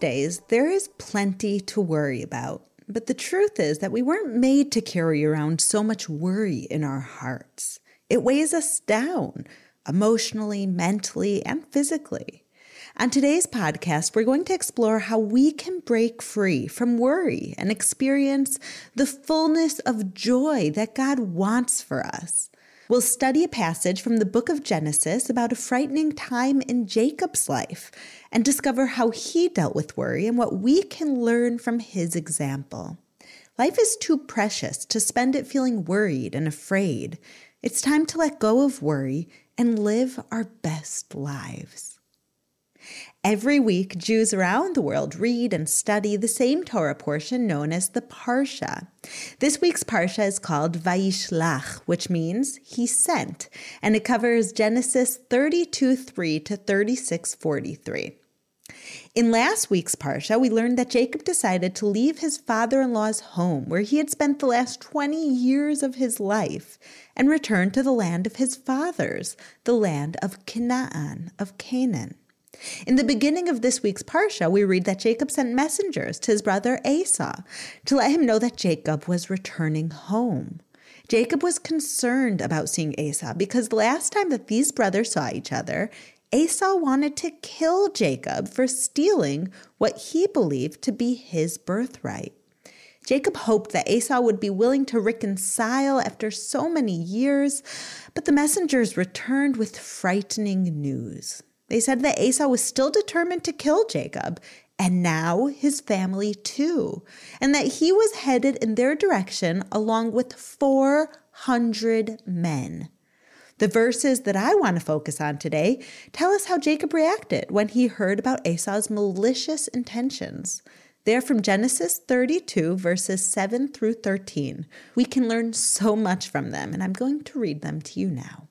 Days, there is plenty to worry about. But the truth is that we weren't made to carry around so much worry in our hearts. It weighs us down emotionally, mentally, and physically. On today's podcast, we're going to explore how we can break free from worry and experience the fullness of joy that God wants for us. We'll study a passage from the book of Genesis about a frightening time in Jacob's life and discover how he dealt with worry and what we can learn from his example. Life is too precious to spend it feeling worried and afraid. It's time to let go of worry and live our best lives. Every week, Jews around the world read and study the same Torah portion known as the Parsha. This week's Parsha is called Vayishlach, which means he sent, and it covers Genesis 32 3 to 36 43. In last week's Parsha, we learned that Jacob decided to leave his father in law's home, where he had spent the last 20 years of his life, and return to the land of his fathers, the land of Canaan, of Canaan. In the beginning of this week's Parsha, we read that Jacob sent messengers to his brother Esau to let him know that Jacob was returning home. Jacob was concerned about seeing Esau because the last time that these brothers saw each other, Esau wanted to kill Jacob for stealing what he believed to be his birthright. Jacob hoped that Esau would be willing to reconcile after so many years, but the messengers returned with frightening news. They said that Esau was still determined to kill Jacob, and now his family too, and that he was headed in their direction along with 400 men. The verses that I want to focus on today tell us how Jacob reacted when he heard about Esau's malicious intentions. They're from Genesis 32, verses 7 through 13. We can learn so much from them, and I'm going to read them to you now.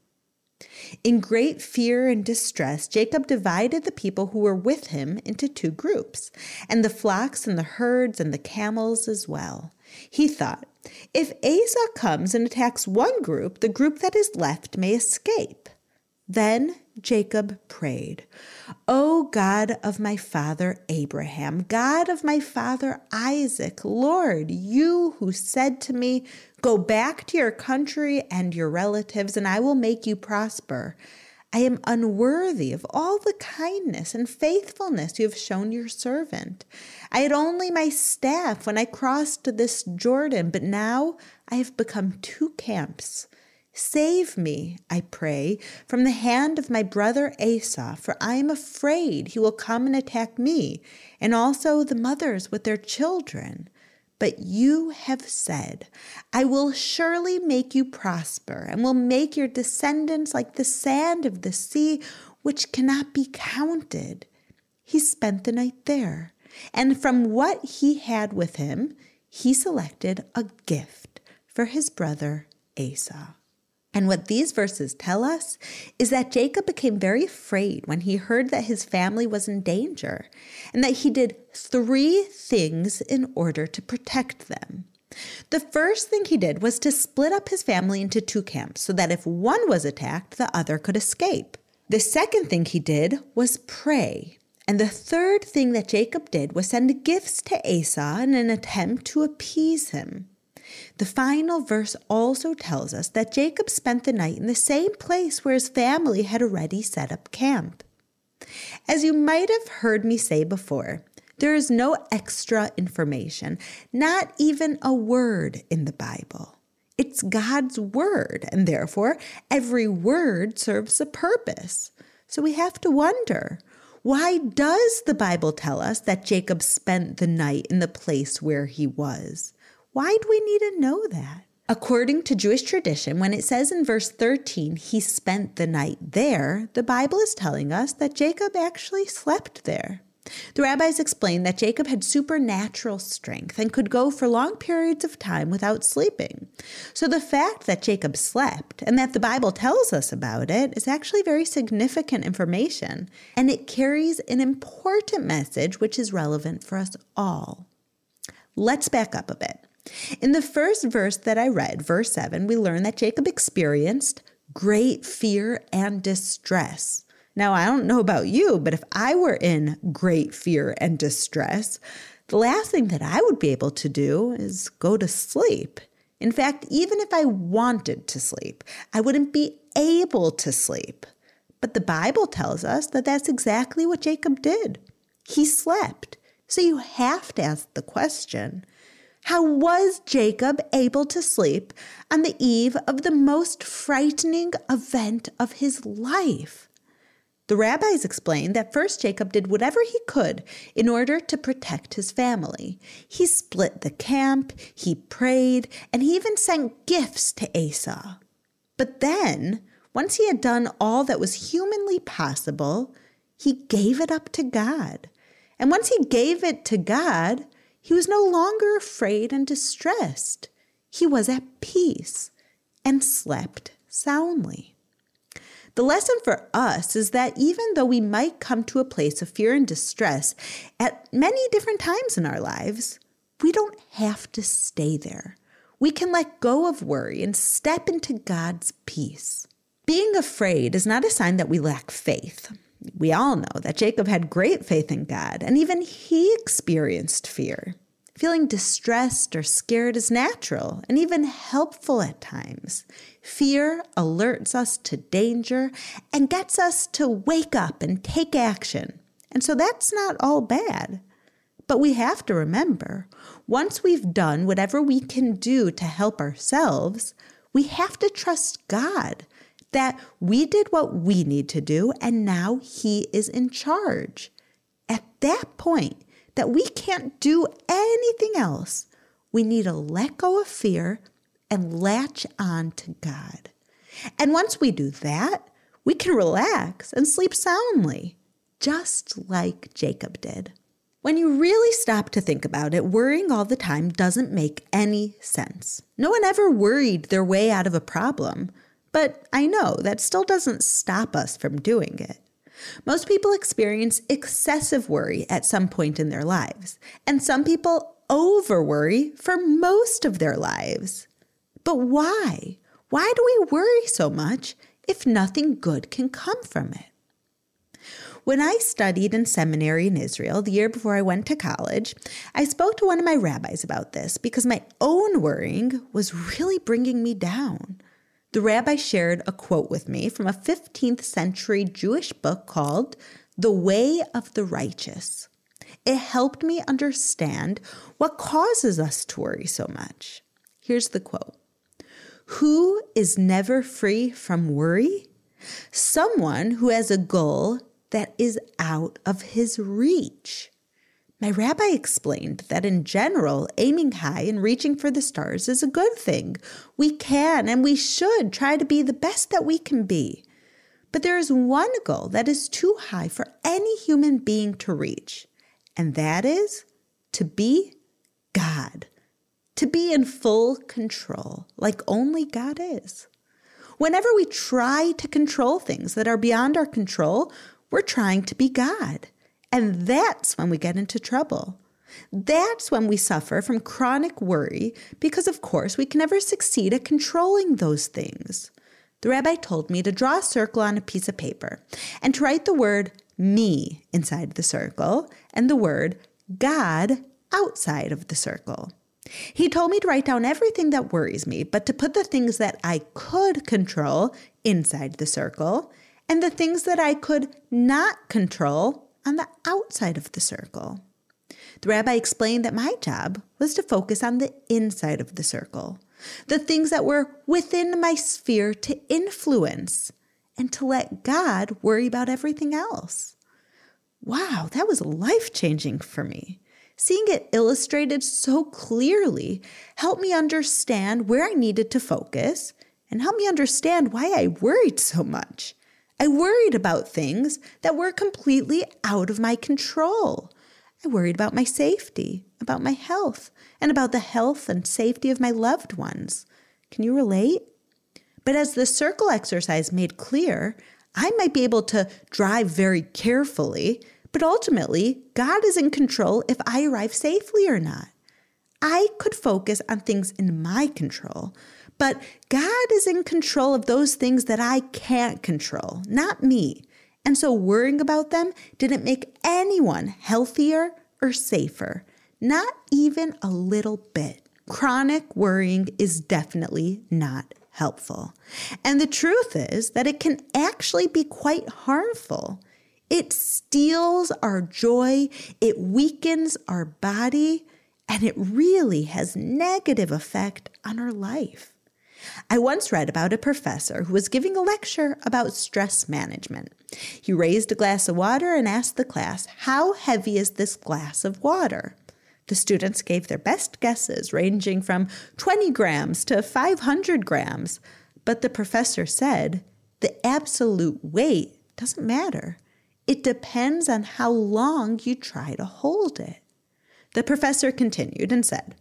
In great fear and distress, Jacob divided the people who were with him into two groups, and the flocks and the herds and the camels as well. He thought, if Esau comes and attacks one group, the group that is left may escape. Then Jacob prayed, O God of my father Abraham, God of my father Isaac, Lord, you who said to me, Go back to your country and your relatives, and I will make you prosper. I am unworthy of all the kindness and faithfulness you have shown your servant. I had only my staff when I crossed this Jordan, but now I have become two camps. Save me, I pray, from the hand of my brother Esau, for I am afraid he will come and attack me, and also the mothers with their children. But you have said, I will surely make you prosper, and will make your descendants like the sand of the sea, which cannot be counted. He spent the night there, and from what he had with him, he selected a gift for his brother Esau. And what these verses tell us is that Jacob became very afraid when he heard that his family was in danger, and that he did three things in order to protect them. The first thing he did was to split up his family into two camps so that if one was attacked, the other could escape. The second thing he did was pray. And the third thing that Jacob did was send gifts to Esau in an attempt to appease him. The final verse also tells us that Jacob spent the night in the same place where his family had already set up camp. As you might have heard me say before, there is no extra information, not even a word in the Bible. It's God's word, and therefore every word serves a purpose. So we have to wonder why does the Bible tell us that Jacob spent the night in the place where he was? Why do we need to know that? According to Jewish tradition, when it says in verse 13, he spent the night there, the Bible is telling us that Jacob actually slept there. The rabbis explained that Jacob had supernatural strength and could go for long periods of time without sleeping. So the fact that Jacob slept and that the Bible tells us about it is actually very significant information, and it carries an important message which is relevant for us all. Let's back up a bit. In the first verse that I read, verse 7, we learn that Jacob experienced great fear and distress. Now, I don't know about you, but if I were in great fear and distress, the last thing that I would be able to do is go to sleep. In fact, even if I wanted to sleep, I wouldn't be able to sleep. But the Bible tells us that that's exactly what Jacob did. He slept. So you have to ask the question how was Jacob able to sleep on the eve of the most frightening event of his life? The rabbis explained that first Jacob did whatever he could in order to protect his family. He split the camp, he prayed, and he even sent gifts to Esau. But then, once he had done all that was humanly possible, he gave it up to God. And once he gave it to God, he was no longer afraid and distressed. He was at peace and slept soundly. The lesson for us is that even though we might come to a place of fear and distress at many different times in our lives, we don't have to stay there. We can let go of worry and step into God's peace. Being afraid is not a sign that we lack faith. We all know that Jacob had great faith in God, and even he experienced fear. Feeling distressed or scared is natural and even helpful at times. Fear alerts us to danger and gets us to wake up and take action. And so that's not all bad. But we have to remember once we've done whatever we can do to help ourselves, we have to trust God that we did what we need to do and now He is in charge. At that point, that we can't do anything else, we need to let go of fear and latch on to God. And once we do that, we can relax and sleep soundly, just like Jacob did. When you really stop to think about it, worrying all the time doesn't make any sense. No one ever worried their way out of a problem. But I know that still doesn't stop us from doing it. Most people experience excessive worry at some point in their lives, and some people over worry for most of their lives. But why? Why do we worry so much if nothing good can come from it? When I studied in seminary in Israel the year before I went to college, I spoke to one of my rabbis about this because my own worrying was really bringing me down the rabbi shared a quote with me from a 15th century Jewish book called The Way of the Righteous. It helped me understand what causes us to worry so much. Here's the quote Who is never free from worry? Someone who has a goal that is out of his reach. My rabbi explained that in general, aiming high and reaching for the stars is a good thing. We can and we should try to be the best that we can be. But there is one goal that is too high for any human being to reach, and that is to be God, to be in full control, like only God is. Whenever we try to control things that are beyond our control, we're trying to be God. And that's when we get into trouble. That's when we suffer from chronic worry because, of course, we can never succeed at controlling those things. The rabbi told me to draw a circle on a piece of paper and to write the word me inside the circle and the word God outside of the circle. He told me to write down everything that worries me, but to put the things that I could control inside the circle and the things that I could not control on the outside of the circle. The rabbi explained that my job was to focus on the inside of the circle, the things that were within my sphere to influence, and to let God worry about everything else. Wow, that was life changing for me. Seeing it illustrated so clearly helped me understand where I needed to focus and helped me understand why I worried so much. I worried about things that were completely out of my control. I worried about my safety, about my health, and about the health and safety of my loved ones. Can you relate? But as the circle exercise made clear, I might be able to drive very carefully, but ultimately, God is in control if I arrive safely or not. I could focus on things in my control, but God is in control of those things that I can't control, not me. And so worrying about them didn't make anyone healthier or safer, not even a little bit. Chronic worrying is definitely not helpful. And the truth is that it can actually be quite harmful. It steals our joy, it weakens our body, and it really has negative effect on our life. I once read about a professor who was giving a lecture about stress management. He raised a glass of water and asked the class, How heavy is this glass of water? The students gave their best guesses, ranging from 20 grams to 500 grams. But the professor said, The absolute weight doesn't matter. It depends on how long you try to hold it. The professor continued and said,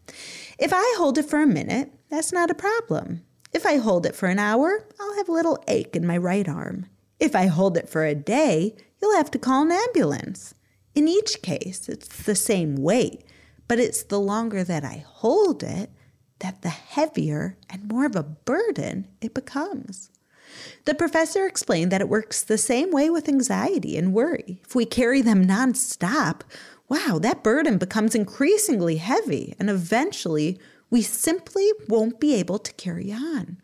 If I hold it for a minute, that's not a problem. If I hold it for an hour, I'll have a little ache in my right arm. If I hold it for a day, you'll have to call an ambulance. In each case, it's the same weight, but it's the longer that I hold it that the heavier and more of a burden it becomes. The professor explained that it works the same way with anxiety and worry. If we carry them nonstop, wow, that burden becomes increasingly heavy, and eventually we simply won't be able to carry on.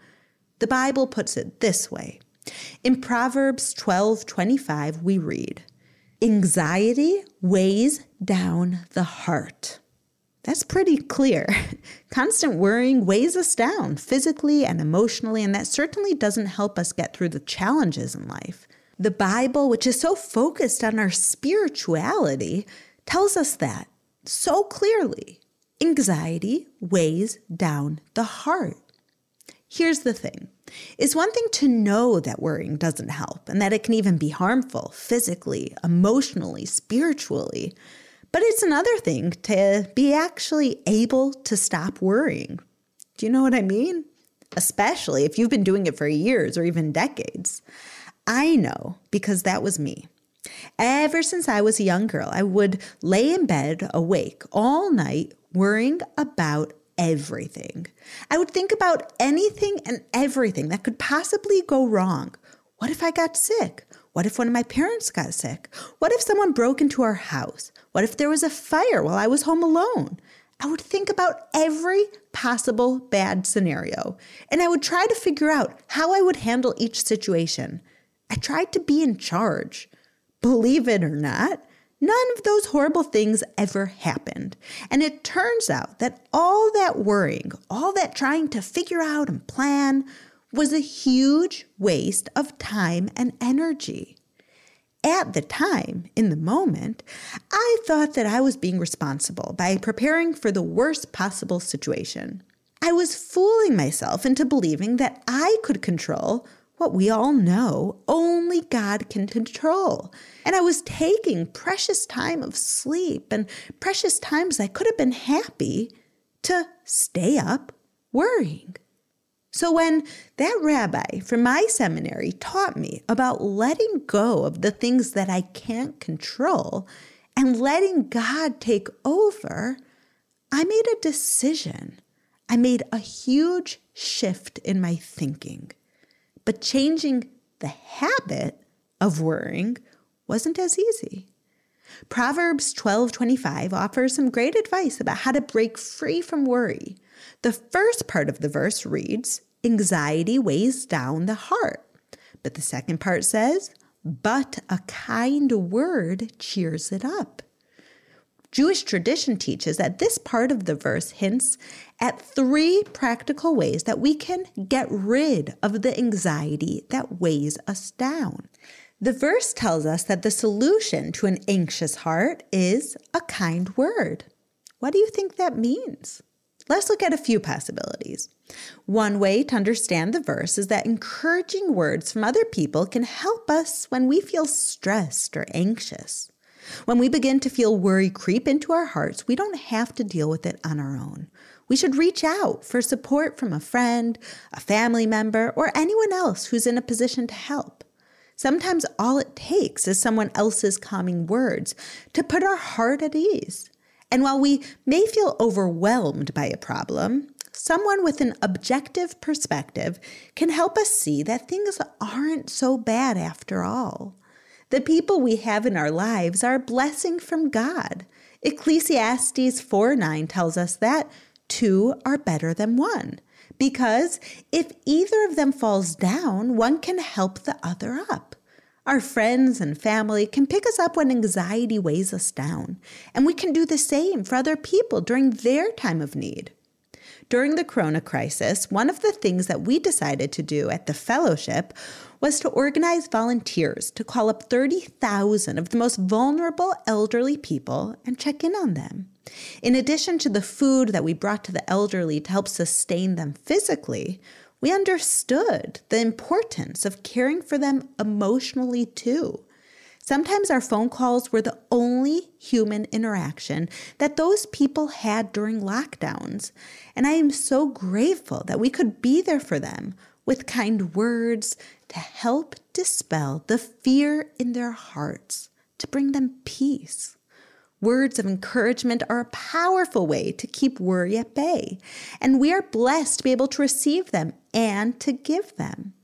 The Bible puts it this way. In Proverbs 12:25 we read, "Anxiety weighs down the heart." That's pretty clear. Constant worrying weighs us down physically and emotionally, and that certainly doesn't help us get through the challenges in life. The Bible, which is so focused on our spirituality, tells us that so clearly. Anxiety weighs down the heart. Here's the thing it's one thing to know that worrying doesn't help and that it can even be harmful physically, emotionally, spiritually. But it's another thing to be actually able to stop worrying. Do you know what I mean? Especially if you've been doing it for years or even decades. I know because that was me. Ever since I was a young girl, I would lay in bed awake all night worrying about everything. I would think about anything and everything that could possibly go wrong. What if I got sick? What if one of my parents got sick? What if someone broke into our house? What if there was a fire while I was home alone? I would think about every possible bad scenario and I would try to figure out how I would handle each situation. I tried to be in charge. Believe it or not, none of those horrible things ever happened. And it turns out that all that worrying, all that trying to figure out and plan, was a huge waste of time and energy at the time, in the moment, I thought that I was being responsible by preparing for the worst possible situation. I was fooling myself into believing that I could control what we all know only God can control. And I was taking precious time of sleep and precious times I could have been happy to stay up worrying. So, when that rabbi from my seminary taught me about letting go of the things that I can't control and letting God take over, I made a decision. I made a huge shift in my thinking. But changing the habit of worrying wasn't as easy. Proverbs 12:25 offers some great advice about how to break free from worry. The first part of the verse reads, Anxiety weighs down the heart. But the second part says, But a kind word cheers it up. Jewish tradition teaches that this part of the verse hints at three practical ways that we can get rid of the anxiety that weighs us down. The verse tells us that the solution to an anxious heart is a kind word. What do you think that means? Let's look at a few possibilities. One way to understand the verse is that encouraging words from other people can help us when we feel stressed or anxious. When we begin to feel worry creep into our hearts, we don't have to deal with it on our own. We should reach out for support from a friend, a family member, or anyone else who's in a position to help. Sometimes all it takes is someone else's calming words to put our heart at ease. And while we may feel overwhelmed by a problem, someone with an objective perspective can help us see that things aren't so bad after all. The people we have in our lives are a blessing from God. Ecclesiastes 4 9 tells us that two are better than one. Because if either of them falls down, one can help the other up. Our friends and family can pick us up when anxiety weighs us down, and we can do the same for other people during their time of need. During the Corona crisis, one of the things that we decided to do at the fellowship was to organize volunteers to call up 30,000 of the most vulnerable elderly people and check in on them. In addition to the food that we brought to the elderly to help sustain them physically, we understood the importance of caring for them emotionally too. Sometimes our phone calls were the only human interaction that those people had during lockdowns. And I am so grateful that we could be there for them with kind words to help dispel the fear in their hearts, to bring them peace. Words of encouragement are a powerful way to keep worry at bay, and we are blessed to be able to receive them and to give them.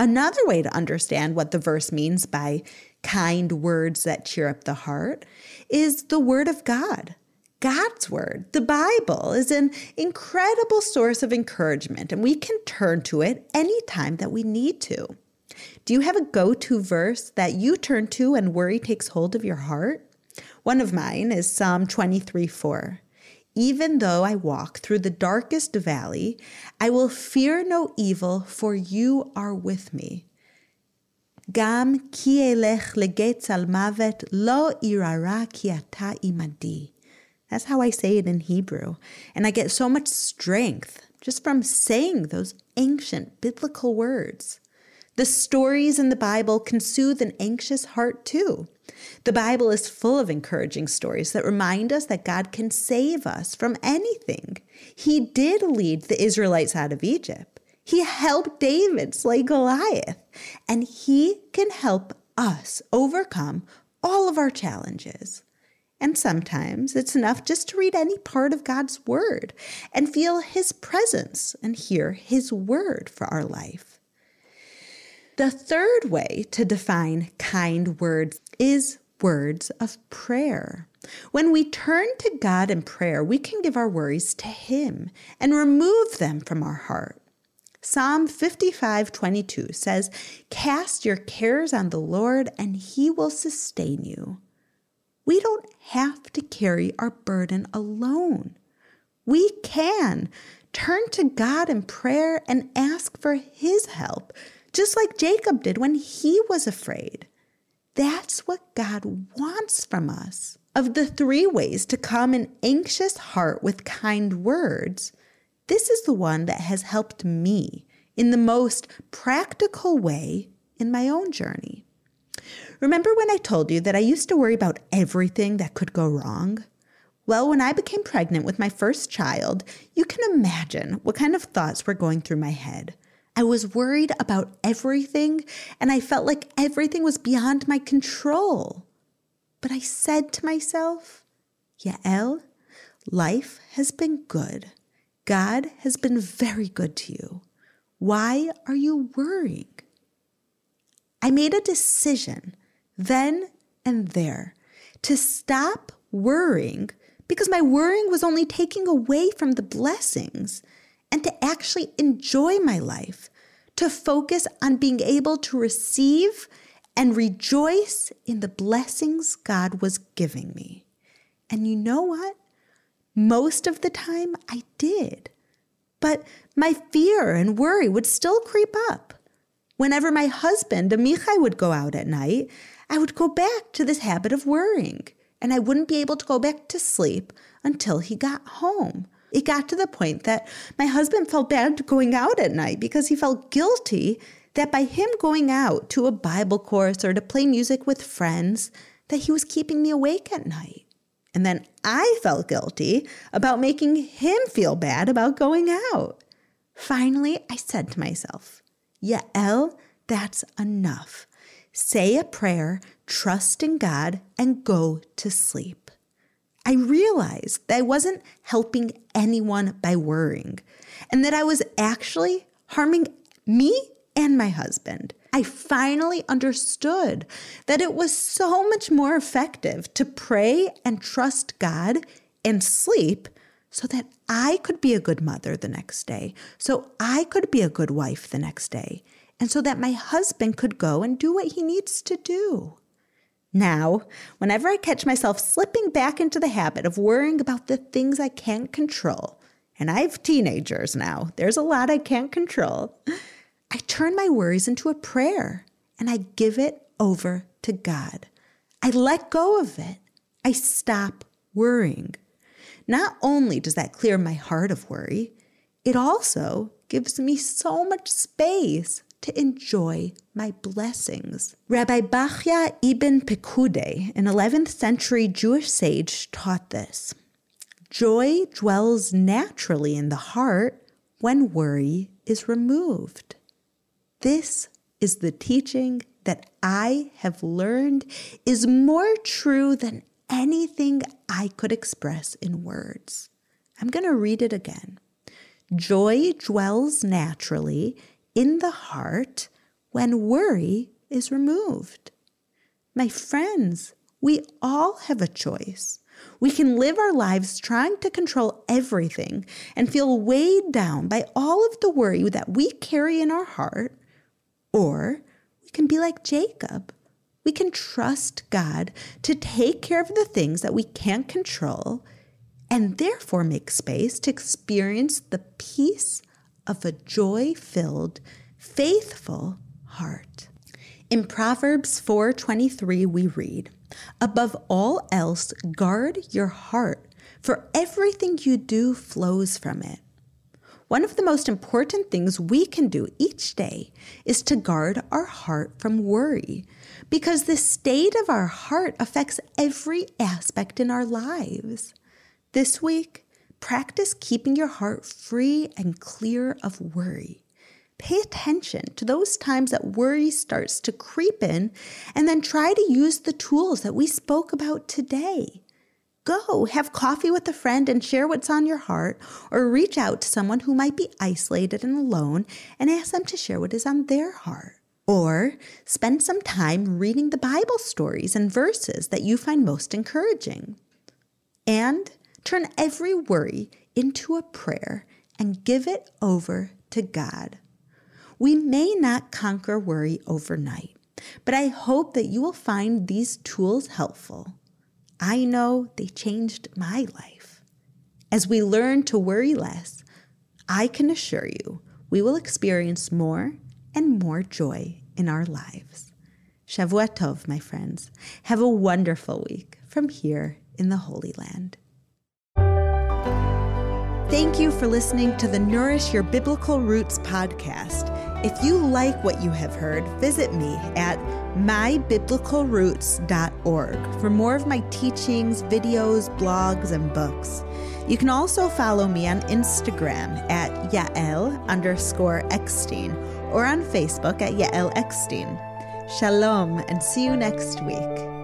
Another way to understand what the verse means by kind words that cheer up the heart is the Word of God. God's Word, the Bible, is an incredible source of encouragement, and we can turn to it anytime that we need to. Do you have a go to verse that you turn to when worry takes hold of your heart? One of mine is Psalm 23 4. Even though I walk through the darkest valley, I will fear no evil, for you are with me. גם כי אלך לגץ על מוות, לא יררה כי אתה עמדי. That's how I say it in Hebrew. And I get so much strength just from saying those ancient biblical words. The stories in the Bible can soothe an anxious heart too. The Bible is full of encouraging stories that remind us that God can save us from anything. He did lead the Israelites out of Egypt. He helped David slay Goliath, and he can help us overcome all of our challenges. And sometimes it's enough just to read any part of God's Word and feel His presence and hear His Word for our life. The third way to define kind words is words of prayer. When we turn to God in prayer, we can give our worries to Him and remove them from our heart. Psalm 55:22 says, "Cast your cares on the Lord and he will sustain you." We don't have to carry our burden alone. We can turn to God in prayer and ask for his help, just like Jacob did when he was afraid. That's what God wants from us. Of the three ways to calm an anxious heart with kind words, this is the one that has helped me in the most practical way in my own journey. Remember when I told you that I used to worry about everything that could go wrong? Well, when I became pregnant with my first child, you can imagine what kind of thoughts were going through my head. I was worried about everything, and I felt like everything was beyond my control. But I said to myself, Yael, life has been good. God has been very good to you. Why are you worrying? I made a decision then and there to stop worrying because my worrying was only taking away from the blessings and to actually enjoy my life, to focus on being able to receive and rejoice in the blessings God was giving me. And you know what? Most of the time I did. But my fear and worry would still creep up. Whenever my husband, Amichai, would go out at night, I would go back to this habit of worrying. and I wouldn't be able to go back to sleep until he got home. It got to the point that my husband felt bad going out at night because he felt guilty that by him going out to a Bible course or to play music with friends, that he was keeping me awake at night. And then I felt guilty about making him feel bad about going out. Finally, I said to myself, Yael, that's enough. Say a prayer, trust in God, and go to sleep. I realized that I wasn't helping anyone by worrying, and that I was actually harming me and my husband. I finally understood that it was so much more effective to pray and trust God and sleep so that I could be a good mother the next day, so I could be a good wife the next day, and so that my husband could go and do what he needs to do. Now, whenever I catch myself slipping back into the habit of worrying about the things I can't control, and I have teenagers now, there's a lot I can't control. I turn my worries into a prayer and I give it over to God. I let go of it. I stop worrying. Not only does that clear my heart of worry, it also gives me so much space to enjoy my blessings. Rabbi Bachya ibn Pekudei, an 11th century Jewish sage, taught this. Joy dwells naturally in the heart when worry is removed. This is the teaching that I have learned is more true than anything I could express in words. I'm going to read it again. Joy dwells naturally in the heart when worry is removed. My friends, we all have a choice. We can live our lives trying to control everything and feel weighed down by all of the worry that we carry in our heart, or we can be like Jacob. We can trust God to take care of the things that we can't control and therefore make space to experience the peace of a joy filled, faithful heart. In Proverbs 4:23 we read, "Above all else guard your heart, for everything you do flows from it." One of the most important things we can do each day is to guard our heart from worry, because the state of our heart affects every aspect in our lives. This week, practice keeping your heart free and clear of worry. Pay attention to those times that worry starts to creep in, and then try to use the tools that we spoke about today. Go have coffee with a friend and share what's on your heart, or reach out to someone who might be isolated and alone and ask them to share what is on their heart. Or spend some time reading the Bible stories and verses that you find most encouraging. And turn every worry into a prayer and give it over to God. We may not conquer worry overnight, but I hope that you will find these tools helpful. I know they changed my life. As we learn to worry less, I can assure you we will experience more and more joy in our lives. Shavua Tov, my friends. Have a wonderful week from here in the Holy Land. Thank you for listening to the Nourish Your Biblical Roots podcast. If you like what you have heard, visit me at mybiblicalroots.org for more of my teachings, videos, blogs, and books. You can also follow me on Instagram at Yael underscore Eckstein or on Facebook at Yael Eckstein. Shalom and see you next week.